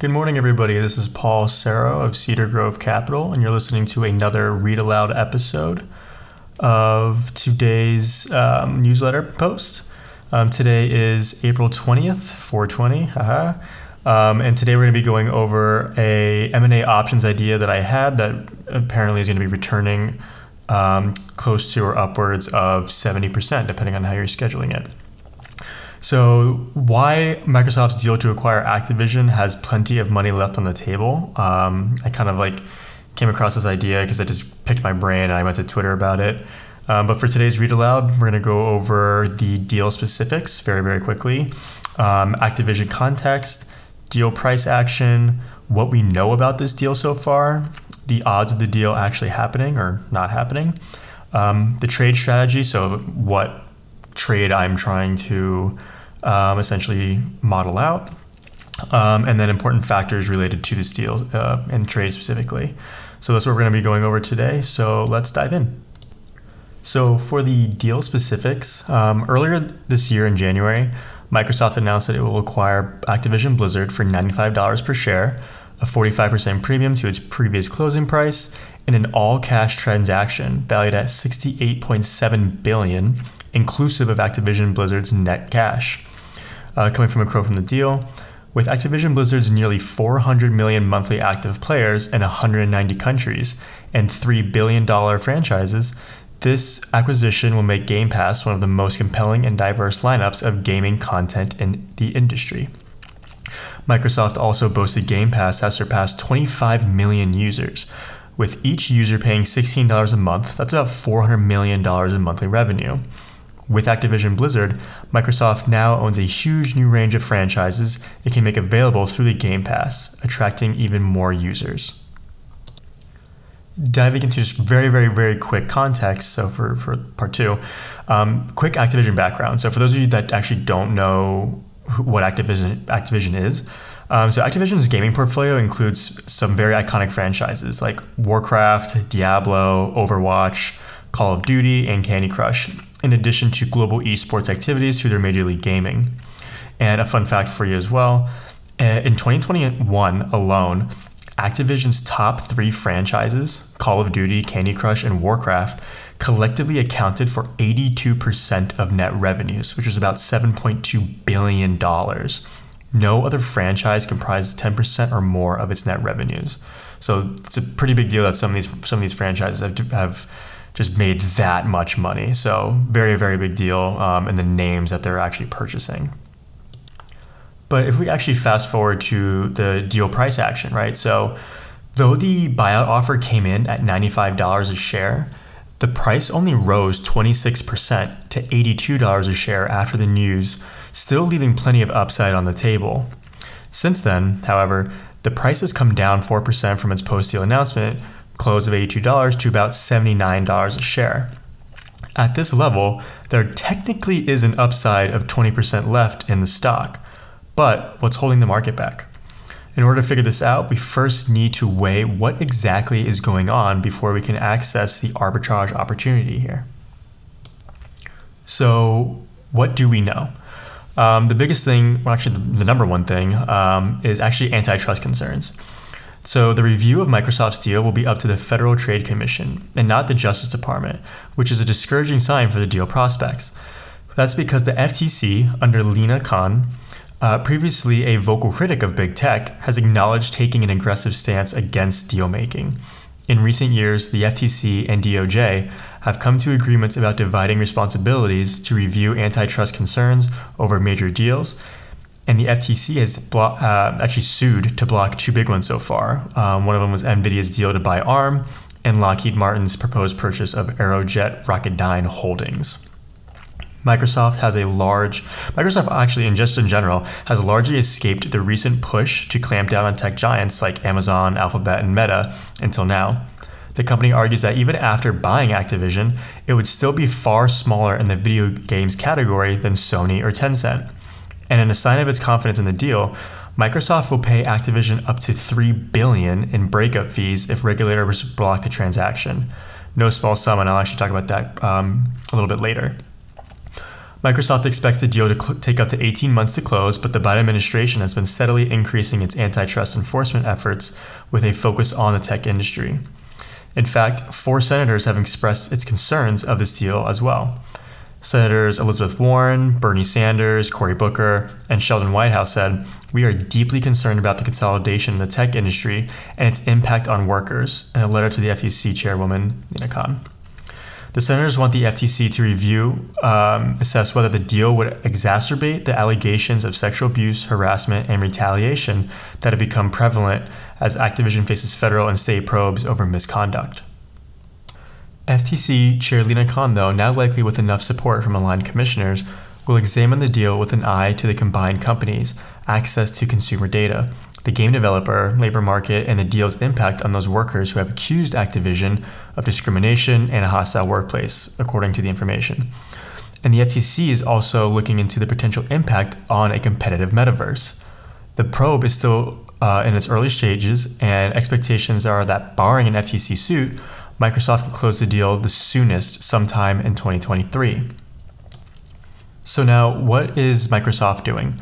Good morning, everybody. This is Paul Serro of Cedar Grove Capital, and you're listening to another Read Aloud episode of today's um, newsletter post. Um, today is April 20th, 420. Haha. Um, and today we're going to be going over a M&A options idea that I had that apparently is going to be returning um, close to or upwards of 70%, depending on how you're scheduling it. So, why Microsoft's deal to acquire Activision has plenty of money left on the table? Um, I kind of like came across this idea because I just picked my brain and I went to Twitter about it. Um, but for today's read aloud, we're going to go over the deal specifics very, very quickly, um, Activision context, deal price action, what we know about this deal so far, the odds of the deal actually happening or not happening, um, the trade strategy, so what trade I'm trying to um, essentially model out, um, and then important factors related to this deal uh, and trade specifically. So that's what we're going to be going over today. So let's dive in. So for the deal specifics, um, earlier this year in January, Microsoft announced that it will acquire Activision Blizzard for $95 per share, a 45% premium to its previous closing price, in an all-cash transaction valued at 68.7 billion, inclusive of Activision Blizzard's net cash. Uh, coming from a crow from the deal, with Activision Blizzard's nearly 400 million monthly active players in 190 countries and $3 billion franchises, this acquisition will make Game Pass one of the most compelling and diverse lineups of gaming content in the industry. Microsoft also boasted Game Pass has surpassed 25 million users, with each user paying $16 a month. That's about $400 million in monthly revenue. With Activision Blizzard, Microsoft now owns a huge new range of franchises it can make available through the Game Pass, attracting even more users diving into just very, very, very quick context. So for, for part two, um, quick Activision background. So for those of you that actually don't know what Activision Activision is, um, so Activision's gaming portfolio includes some very iconic franchises like Warcraft, Diablo, Overwatch, Call of Duty, and Candy Crush, in addition to global esports activities through their Major League Gaming. And a fun fact for you as well. Uh, in 2021 alone, Activision's top three franchises, Call of Duty, Candy Crush, and Warcraft, collectively accounted for 82% of net revenues, which was about $7.2 billion. No other franchise comprises 10% or more of its net revenues. So it's a pretty big deal that some of these some of these franchises have, have just made that much money. So very very big deal um, in the names that they're actually purchasing. But if we actually fast forward to the deal price action, right? So, though the buyout offer came in at $95 a share, the price only rose 26% to $82 a share after the news, still leaving plenty of upside on the table. Since then, however, the price has come down 4% from its post deal announcement close of $82 to about $79 a share. At this level, there technically is an upside of 20% left in the stock. But what's holding the market back? In order to figure this out, we first need to weigh what exactly is going on before we can access the arbitrage opportunity here. So, what do we know? Um, the biggest thing, well, actually, the, the number one thing, um, is actually antitrust concerns. So, the review of Microsoft's deal will be up to the Federal Trade Commission and not the Justice Department, which is a discouraging sign for the deal prospects. That's because the FTC, under Lina Khan, uh, previously a vocal critic of big tech, has acknowledged taking an aggressive stance against deal making. In recent years, the FTC and DOJ have come to agreements about dividing responsibilities to review antitrust concerns over major deals, and the FTC has blo- uh, actually sued to block two big ones so far. Um, one of them was NVIDIA's deal to buy ARM, and Lockheed Martin's proposed purchase of Aerojet Rocketdyne Holdings. Microsoft has a large, Microsoft actually, and just in general, has largely escaped the recent push to clamp down on tech giants like Amazon, Alphabet, and Meta until now. The company argues that even after buying Activision, it would still be far smaller in the video games category than Sony or Tencent. And in a sign of its confidence in the deal, Microsoft will pay Activision up to 3 billion in breakup fees if regulators block the transaction. No small sum, and I'll actually talk about that um, a little bit later. Microsoft expects the deal to cl- take up to 18 months to close, but the Biden administration has been steadily increasing its antitrust enforcement efforts with a focus on the tech industry. In fact, four senators have expressed its concerns of this deal as well. Senators Elizabeth Warren, Bernie Sanders, Cory Booker, and Sheldon Whitehouse said, We are deeply concerned about the consolidation in the tech industry and its impact on workers, in a letter to the FTC chairwoman, Nina Khan. The senators want the FTC to review, um, assess whether the deal would exacerbate the allegations of sexual abuse, harassment, and retaliation that have become prevalent as Activision faces federal and state probes over misconduct. FTC Chair Lina Khan, though, now likely with enough support from aligned commissioners, will examine the deal with an eye to the combined companies' access to consumer data the game developer, labor market, and the deal's impact on those workers who have accused Activision of discrimination and a hostile workplace, according to the information. And the FTC is also looking into the potential impact on a competitive metaverse. The probe is still uh, in its early stages, and expectations are that, barring an FTC suit, Microsoft can close the deal the soonest sometime in 2023. So, now what is Microsoft doing?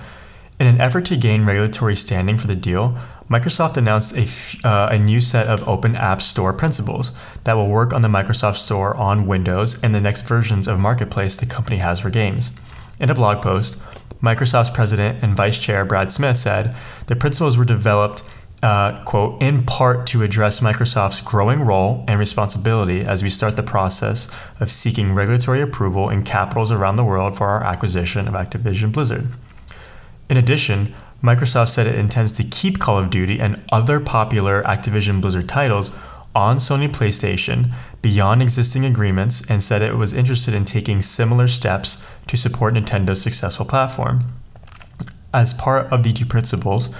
In an effort to gain regulatory standing for the deal, Microsoft announced a, f- uh, a new set of open app store principles that will work on the Microsoft Store on Windows and the next versions of Marketplace the company has for games. In a blog post, Microsoft's president and vice chair Brad Smith said the principles were developed, uh, quote, in part to address Microsoft's growing role and responsibility as we start the process of seeking regulatory approval in capitals around the world for our acquisition of Activision Blizzard. In addition, Microsoft said it intends to keep Call of Duty and other popular Activision Blizzard titles on Sony PlayStation beyond existing agreements and said it was interested in taking similar steps to support Nintendo's successful platform. As part of the two principles,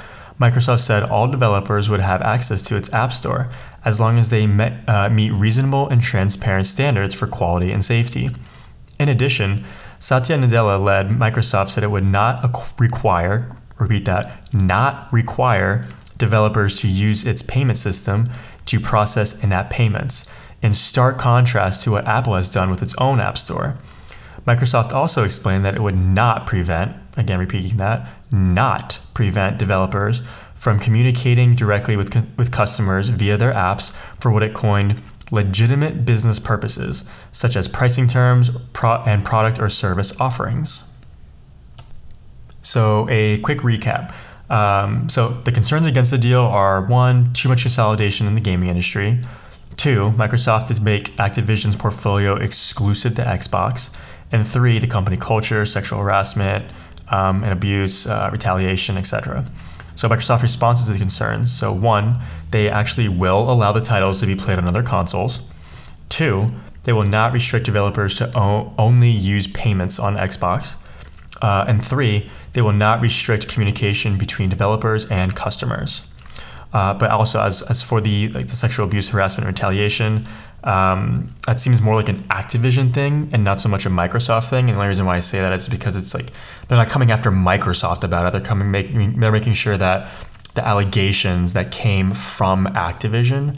Microsoft said all developers would have access to its App Store as long as they met, uh, meet reasonable and transparent standards for quality and safety. In addition, Satya Nadella led Microsoft said it would not require, repeat that, not require developers to use its payment system to process in app payments, in stark contrast to what Apple has done with its own App Store. Microsoft also explained that it would not prevent, again repeating that, not prevent developers from communicating directly with, with customers via their apps for what it coined legitimate business purposes, such as pricing terms pro- and product or service offerings. So, a quick recap. Um, so, the concerns against the deal are one, too much consolidation in the gaming industry, two, Microsoft to make Activision's portfolio exclusive to Xbox, and three, the company culture, sexual harassment, um, and abuse, uh, retaliation, etc. So Microsoft responds to the concerns. So one, they actually will allow the titles to be played on other consoles. Two, they will not restrict developers to o- only use payments on Xbox. Uh, and three, they will not restrict communication between developers and customers. Uh, but also, as, as for the like the sexual abuse, harassment, retaliation, um, that seems more like an Activision thing and not so much a Microsoft thing. And the only reason why I say that is because it's like they're not coming after Microsoft about it. They're coming making they're making sure that the allegations that came from Activision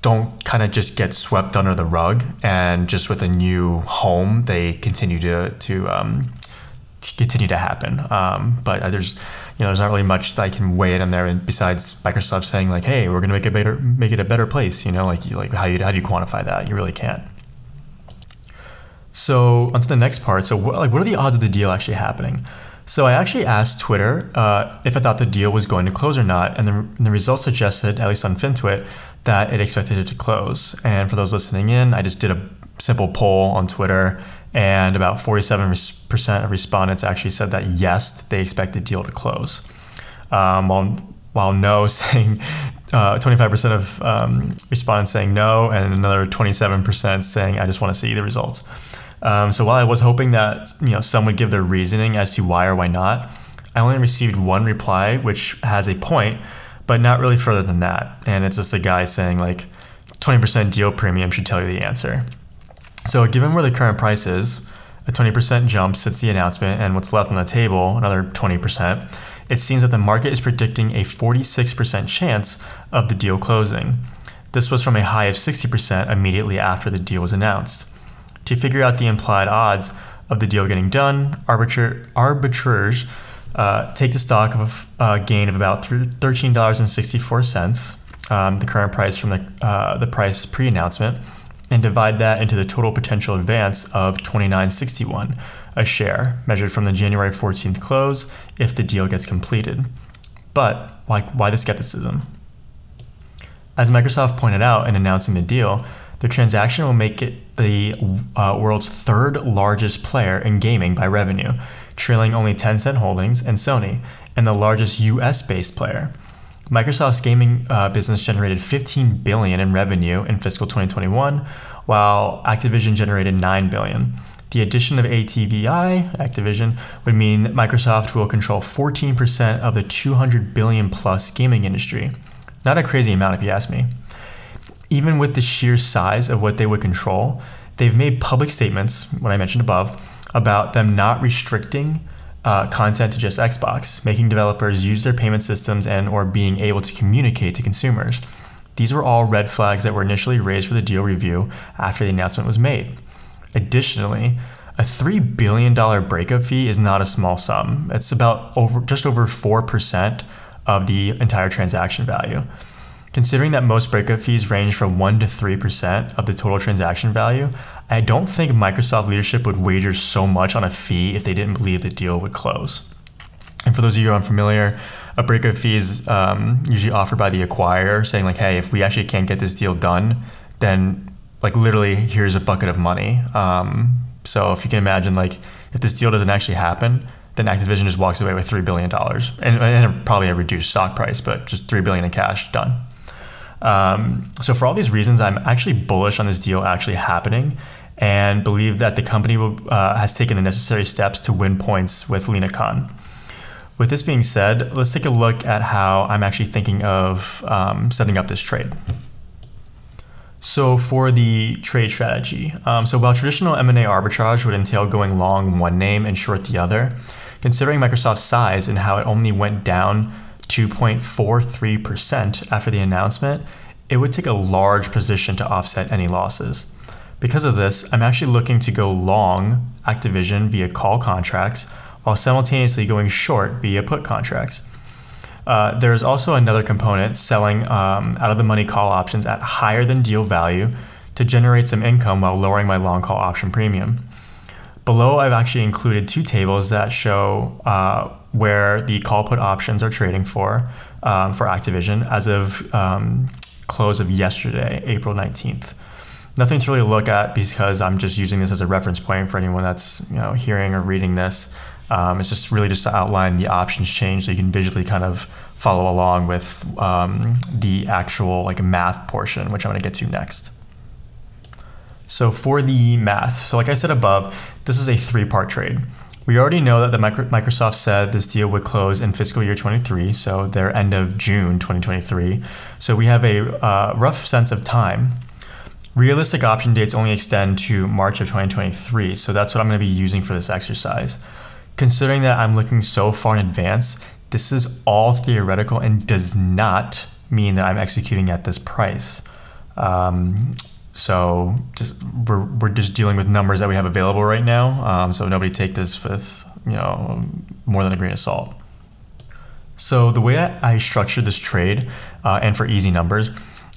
don't kind of just get swept under the rug and just with a new home they continue to to um, continue to happen. Um, but uh, there's, you know, there's not really much that I can weigh in on there. And besides Microsoft saying like, "Hey, we're going to make it better, make it a better place," you know, like like how you how do you quantify that? You really can't. So onto the next part. So what, like, what are the odds of the deal actually happening? So I actually asked Twitter uh, if I thought the deal was going to close or not, and the, and the results suggested, at least on FinTwit, that it expected it to close. And for those listening in, I just did a simple poll on Twitter and about 47% of respondents actually said that yes, they expect the deal to close. Um, while, while no saying uh, 25% of um, respondents saying no, and another 27% saying I just want to see the results. Um, so while I was hoping that you know some would give their reasoning as to why or why not, I only received one reply which has a point, but not really further than that. And it's just a guy saying like 20% deal premium should tell you the answer. So, given where the current price is, a 20% jump since the announcement, and what's left on the table, another 20%, it seems that the market is predicting a 46% chance of the deal closing. This was from a high of 60% immediately after the deal was announced. To figure out the implied odds of the deal getting done, arbiter, arbiters uh, take the stock of a uh, gain of about $13.64, um, the current price from the, uh, the price pre announcement, and divide that into the total potential advance of 29.61 a share, measured from the January 14th close if the deal gets completed. But why, why the skepticism? As Microsoft pointed out in announcing the deal, the transaction will make it the uh, world's third largest player in gaming by revenue, trailing only Tencent Holdings and Sony, and the largest US-based player. Microsoft's gaming uh, business generated 15 billion in revenue in fiscal 2021, while Activision generated 9 billion. The addition of ATVI, Activision, would mean that Microsoft will control 14% of the 200 billion plus gaming industry. Not a crazy amount if you ask me. Even with the sheer size of what they would control, they've made public statements, what I mentioned above, about them not restricting uh, content to just Xbox, making developers use their payment systems and or being able to communicate to consumers. These were all red flags that were initially raised for the deal review after the announcement was made. Additionally, a $3 billion breakup fee is not a small sum. It's about over just over 4% of the entire transaction value. Considering that most breakup fees range from 1 to 3% of the total transaction value, I don't think Microsoft leadership would wager so much on a fee if they didn't believe the deal would close. And for those of you unfamiliar, a breakup fee is um, usually offered by the acquirer, saying like, "Hey, if we actually can't get this deal done, then like literally here's a bucket of money." Um, so if you can imagine, like, if this deal doesn't actually happen, then Activision just walks away with three billion dollars and, and, probably a reduced stock price, but just three billion in cash, done. Um, so for all these reasons, I'm actually bullish on this deal actually happening, and believe that the company will, uh, has taken the necessary steps to win points with Lina Khan. With this being said, let's take a look at how I'm actually thinking of um, setting up this trade. So for the trade strategy, um, so while traditional M&A arbitrage would entail going long one name and short the other, considering Microsoft's size and how it only went down 2.43% after the announcement, it would take a large position to offset any losses. Because of this, I'm actually looking to go long Activision via call contracts while simultaneously going short via put contracts. Uh, there is also another component selling um, out of the money call options at higher than deal value to generate some income while lowering my long call option premium. Below, I've actually included two tables that show uh, where the call put options are trading for um, for Activision as of um, close of yesterday, April 19th. Nothing to really look at because I'm just using this as a reference point for anyone that's you know hearing or reading this. Um, it's just really just to outline the options change so you can visually kind of follow along with um, the actual like math portion, which I'm going to get to next. So for the math, so like I said above, this is a three-part trade. We already know that the Microsoft said this deal would close in fiscal year 23, so their end of June 2023. So we have a uh, rough sense of time. Realistic option dates only extend to March of 2023, so that's what I'm going to be using for this exercise. Considering that I'm looking so far in advance, this is all theoretical and does not mean that I'm executing at this price. Um, so just we're, we're just dealing with numbers that we have available right now. Um, so nobody take this with you know more than a grain of salt. So the way I structured this trade, uh, and for easy numbers,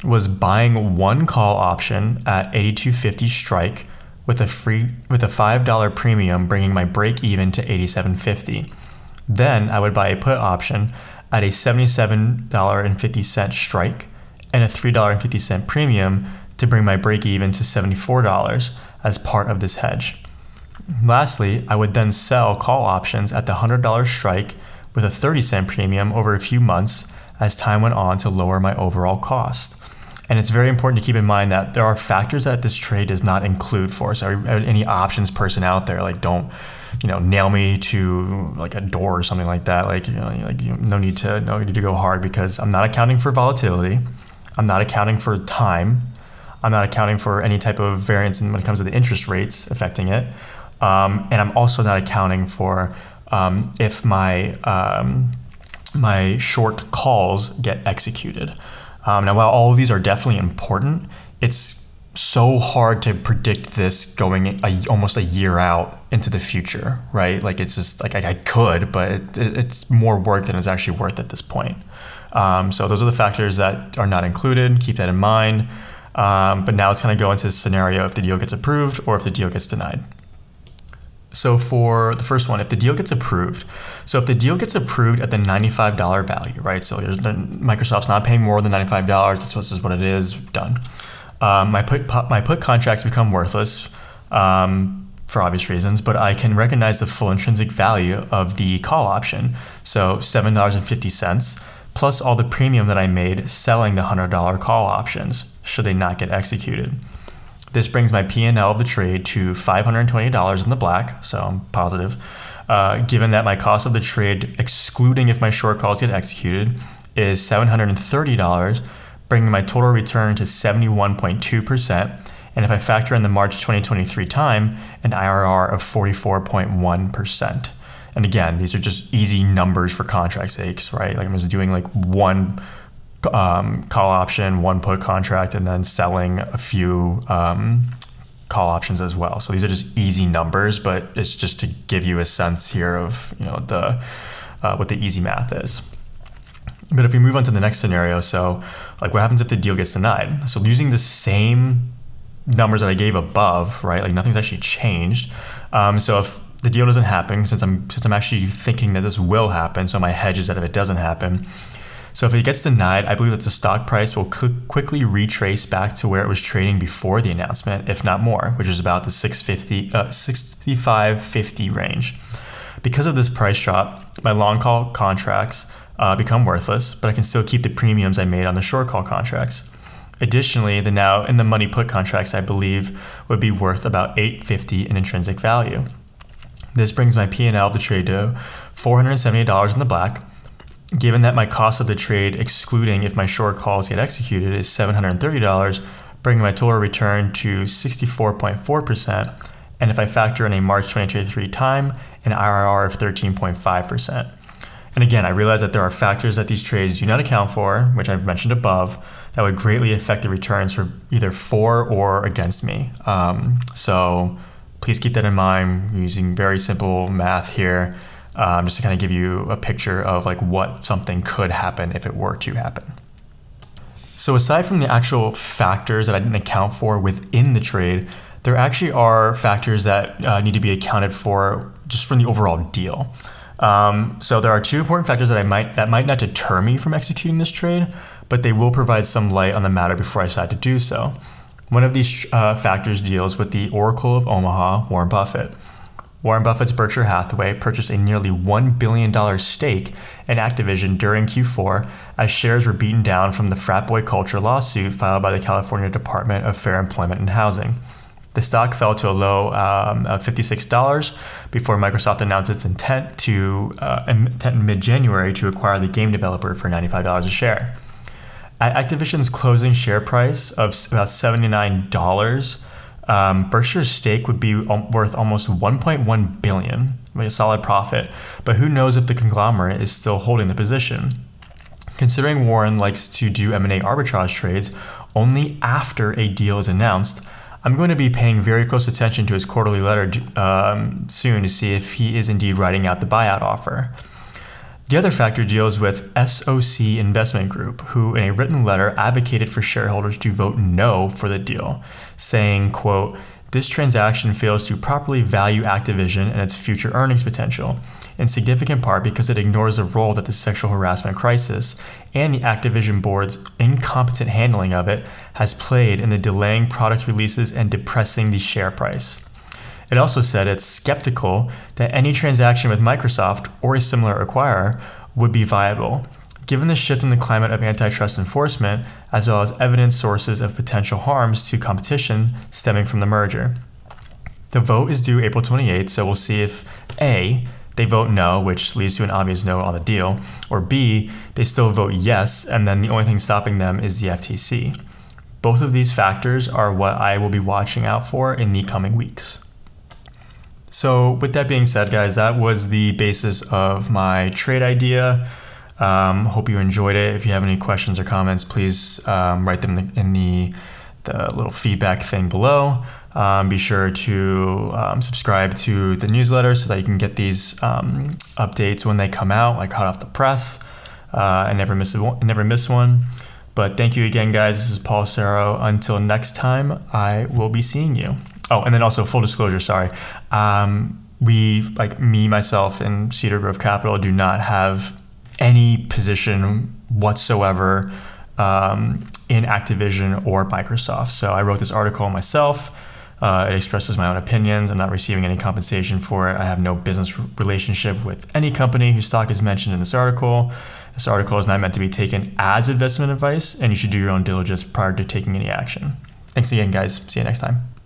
was buying one call option at 82.50 strike with a free with a five dollar premium, bringing my break even to 87.50. Then I would buy a put option at a $77.50 strike and a $3.50 premium to bring my break even to $74 as part of this hedge. Lastly, I would then sell call options at the $100 strike with a 30 cent premium over a few months as time went on to lower my overall cost. And it's very important to keep in mind that there are factors that this trade does not include for. So any options person out there, like don't, you know, nail me to like a door or something like that. Like, you know, like you no need to no need to go hard because I'm not accounting for volatility. I'm not accounting for time. I'm not accounting for any type of variance when it comes to the interest rates affecting it. Um, and I'm also not accounting for um, if my um, my short calls get executed. Um, now, while all of these are definitely important, it's so hard to predict this going a, almost a year out into the future, right? Like it's just like I, I could, but it, it, it's more work than it's actually worth at this point. Um, so those are the factors that are not included. Keep that in mind. Um, but now let's kind of go into this scenario if the deal gets approved or if the deal gets denied. So for the first one, if the deal gets approved, so if the deal gets approved at the $95 value, right? So Microsoft's not paying more than $95. This is what it is. Done. Um, my put my put contracts become worthless um, for obvious reasons, but I can recognize the full intrinsic value of the call option. So seven dollars and fifty cents plus all the premium that I made selling the hundred dollar call options should they not get executed. This brings my P&L of the trade to $520 in the black, so I'm positive. Uh, given that my cost of the trade, excluding if my short calls get executed, is $730, bringing my total return to 71.2%. And if I factor in the March 2023 time, an IRR of 44.1%. And again, these are just easy numbers for contract sakes, right? Like I'm just doing like one um, call option, one put contract, and then selling a few um, call options as well. So these are just easy numbers, but it's just to give you a sense here of you know the uh, what the easy math is. But if we move on to the next scenario, so like what happens if the deal gets denied? So using the same numbers that I gave above, right? Like nothing's actually changed. Um, so if the deal doesn't happen, since I'm since I'm actually thinking that this will happen, so my hedge is that if it doesn't happen. So if it gets denied, I believe that the stock price will quickly retrace back to where it was trading before the announcement, if not more, which is about the 650, uh, 65.50 range. Because of this price drop, my long call contracts uh, become worthless, but I can still keep the premiums I made on the short call contracts. Additionally, the now in the money put contracts I believe would be worth about 850 in intrinsic value. This brings my P&L of the trade to $470 in the black. Given that my cost of the trade, excluding if my short calls get executed, is $730, bringing my total return to 64.4%. And if I factor in a March 2023 time, an IRR of 13.5%. And again, I realize that there are factors that these trades do not account for, which I've mentioned above, that would greatly affect the returns for either for or against me. Um, so please keep that in mind using very simple math here, um, just to kind of give you a picture of like what something could happen if it were to happen. So aside from the actual factors that I didn't account for within the trade, there actually are factors that uh, need to be accounted for just from the overall deal. Um, so there are two important factors that I might that might not deter me from executing this trade, but they will provide some light on the matter before I decide to do so. One of these uh, factors deals with the Oracle of Omaha, Warren Buffett. Warren Buffett's Berkshire Hathaway purchased a nearly $1 billion stake in Activision during Q4 as shares were beaten down from the frat boy culture lawsuit filed by the California Department of Fair Employment and Housing. The stock fell to a low um, of $56 before Microsoft announced its intent to uh, intent in mid-January to acquire the game developer for $95 a share. At Activision's closing share price of about $79, um, Berkshire's stake would be worth almost 1.1 billion, a solid profit. But who knows if the conglomerate is still holding the position? Considering Warren likes to do M&A arbitrage trades only after a deal is announced, I'm going to be paying very close attention to his quarterly letter um, soon to see if he is indeed writing out the buyout offer. The other factor deals with SOC Investment Group, who in a written letter advocated for shareholders to vote no for the deal, saying, quote, this transaction fails to properly value Activision and its future earnings potential, in significant part because it ignores the role that the sexual harassment crisis and the Activision board's incompetent handling of it has played in the delaying product releases and depressing the share price. It also said it's skeptical that any transaction with Microsoft or a similar acquirer would be viable, given the shift in the climate of antitrust enforcement, as well as evident sources of potential harms to competition stemming from the merger. The vote is due April 28th, so we'll see if A, they vote no, which leads to an obvious no on the deal, or B, they still vote yes, and then the only thing stopping them is the FTC. Both of these factors are what I will be watching out for in the coming weeks. So, with that being said, guys, that was the basis of my trade idea. Um, hope you enjoyed it. If you have any questions or comments, please um, write them in the the little feedback thing below. Um, be sure to um, subscribe to the newsletter so that you can get these um, updates when they come out, like hot off the press, uh, and never miss a, never miss one. But thank you again, guys. This is Paul Serro. Until next time, I will be seeing you. Oh, and then also full disclosure. Sorry, um, we like me, myself, and Cedar Grove Capital do not have any position whatsoever um, in Activision or Microsoft. So I wrote this article myself. Uh, it expresses my own opinions. I'm not receiving any compensation for it. I have no business relationship with any company whose stock is mentioned in this article. This article is not meant to be taken as investment advice, and you should do your own diligence prior to taking any action. Thanks again, guys. See you next time.